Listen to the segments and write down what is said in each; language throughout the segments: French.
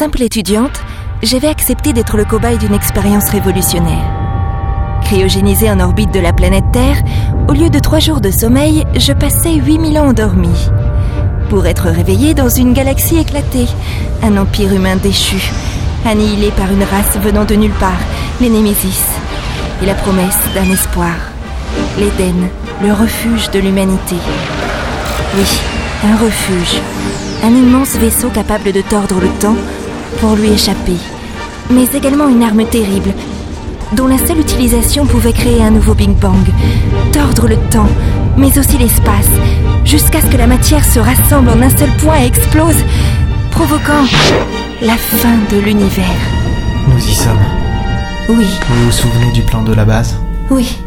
simple étudiante, j'avais accepté d'être le cobaye d'une expérience révolutionnaire. Cryogénisé en orbite de la planète Terre, au lieu de trois jours de sommeil, je passais 8000 ans endormi. Pour être réveillé dans une galaxie éclatée, un empire humain déchu, annihilé par une race venant de nulle part, les Némésis, et la promesse d'un espoir, l'Éden, le refuge de l'humanité. Oui, un refuge, un immense vaisseau capable de tordre le temps pour lui échapper, mais également une arme terrible, dont la seule utilisation pouvait créer un nouveau Big Bang, tordre le temps, mais aussi l'espace, jusqu'à ce que la matière se rassemble en un seul point et explose, provoquant la fin de l'univers. Nous y sommes. Oui, Vous vous souvenez du plan de la base? Oui,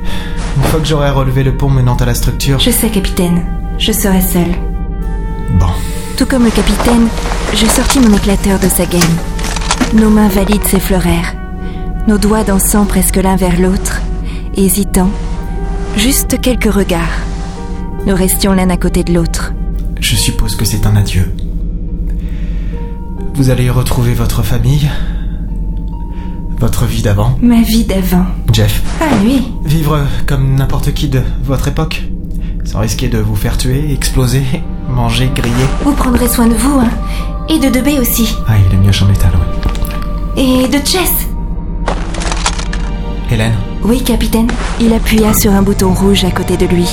Une fois que j'aurai relevé le pont menant à la structure... je sais, capitaine. Je serai seule. Bon. Tout comme le capitaine, je sortis mon éclateur de sa gaine. Nos mains valides s'effleurèrent, nos doigts dansant presque l'un vers l'autre, hésitants, juste quelques regards. Nous restions l'un à côté de l'autre. Je suppose que c'est un adieu. Vous allez retrouver votre famille? Votre vie d'avant? Ma vie d'avant. Jeff, Ah oui, vivre comme n'importe qui de votre époque? Sans risquer de vous faire tuer, exploser, manger, griller vous prendrez soin de vous, hein. Et de Debé aussi. Ah, il est mieux en métal, oui. Et de Chess. Hélène Oui, capitaine. Il appuya sur un bouton rouge à côté de lui.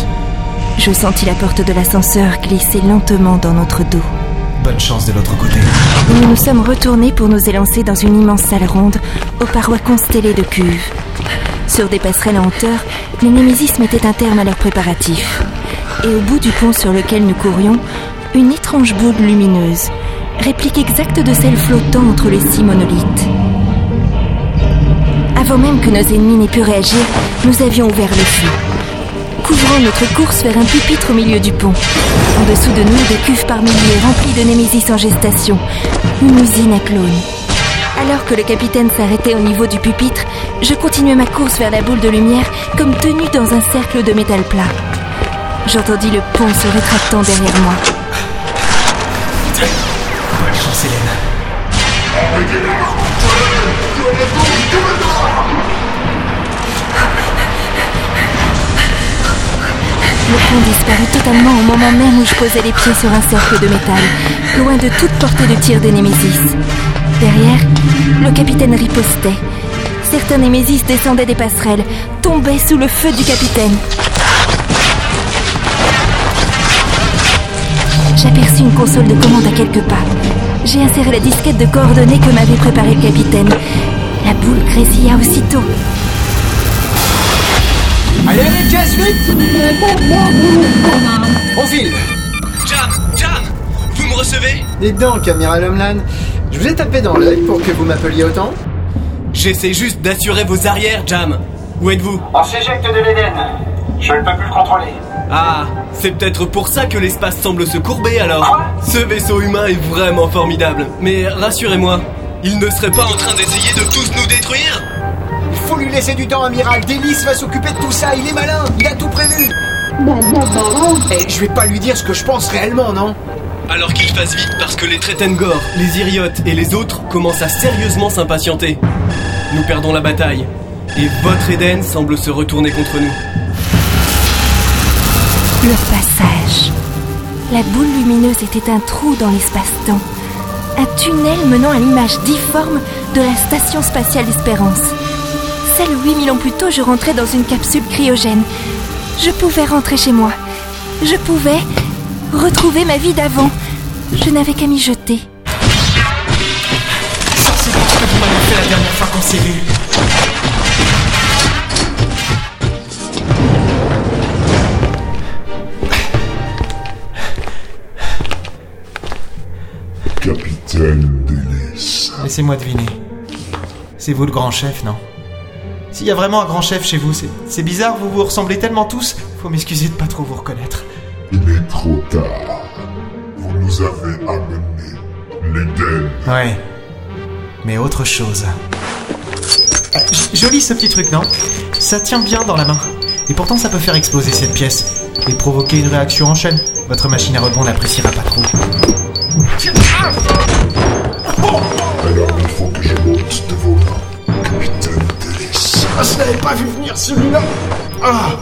Je sentis la porte de l'ascenseur glisser lentement dans notre dos. Bonne chance de l'autre côté. Nous nous sommes retournés pour nous élancer dans une immense salle ronde aux parois constellées de cuves. Sur des passerelles en hauteur, les Némésis mettaient un terme à leurs préparatifs. Et au bout du pont sur lequel nous courions, une étrange boule lumineuse, réplique exacte de celle flottant entre les six monolithes. Avant même que nos ennemis n'aient pu réagir, nous avions ouvert le feu couvrant notre course vers un pupitre au milieu du pont. En dessous de nous, des cuves par milliers remplies de Némésis en gestation. Une usine à clones. Alors que le capitaine s'arrêtait au niveau du pupitre, je continuais ma course vers la boule de lumière comme tenue dans un cercle de métal plat. J'entendis le pont se rétractant derrière moi. Le pont disparut totalement au moment même où je posais les pieds sur un cercle de métal, loin de toute portée de tir des Némésis. Derrière, le capitaine ripostait. Certains Némésis descendaient des passerelles, tombaient sous le feu du capitaine. J'aperçus une console de commande à quelques pas. J'ai inséré la disquette de coordonnées que m'avait préparée le capitaine. La boule grésilla aussitôt. Allez, allez, Jess, vite On file Jam Jam Vous me recevez? Dites donc, amiral Homeland, je vous ai tapé dans l'œil pour que vous m'appeliez autant J'essaie juste d'assurer vos arrières, Jam. Où êtes-vous? On s'éjecte de l'Éden. Je ne peux plus le contrôler. Ah, c'est peut-être pour ça que l'espace semble se courber alors. Ce vaisseau humain est vraiment formidable. Mais rassurez-moi, il ne serait pas en train d'essayer de tous nous détruire? Il faut lui laisser du temps, amiral. Délice va s'occuper de tout ça. Il est malin. Il a tout prévu. Eh, je vais pas lui dire ce que je pense réellement, non? Alors qu'il fasse vite parce que les Tretengor, les Iriotes et les autres commencent à sérieusement s'impatienter. Nous perdons la bataille. Et votre Eden semble se retourner contre nous. Le passage. La boule lumineuse était un trou dans l'espace-temps. Un tunnel menant à l'image difforme de la station spatiale Espérance. Celle où 8000 ans plus tôt, je rentrais dans une capsule cryogène. Je pouvais rentrer chez moi. Je pouvais retrouver ma vie d'avant. Je n'avais qu'à m'y jeter. Délice. Laissez-moi deviner. C'est vous le grand chef, non? S'il y a vraiment un grand chef chez vous, c'est bizarre, vous vous ressemblez tellement tous. Faut m'excuser de pas trop vous reconnaître. Il est trop tard. Vous nous avez amené l'Éden. Ouais. Mais autre chose. Ah, Joli ce petit truc, non? Ça tient bien dans la main. Et pourtant ça peut faire exploser cette pièce. Et provoquer une réaction en chaîne. Votre machine à rebond n'appréciera pas trop. Alors il faut que je monte de vos mains, capitaine Delis. Ah, je n'avais pas vu venir celui-là Ah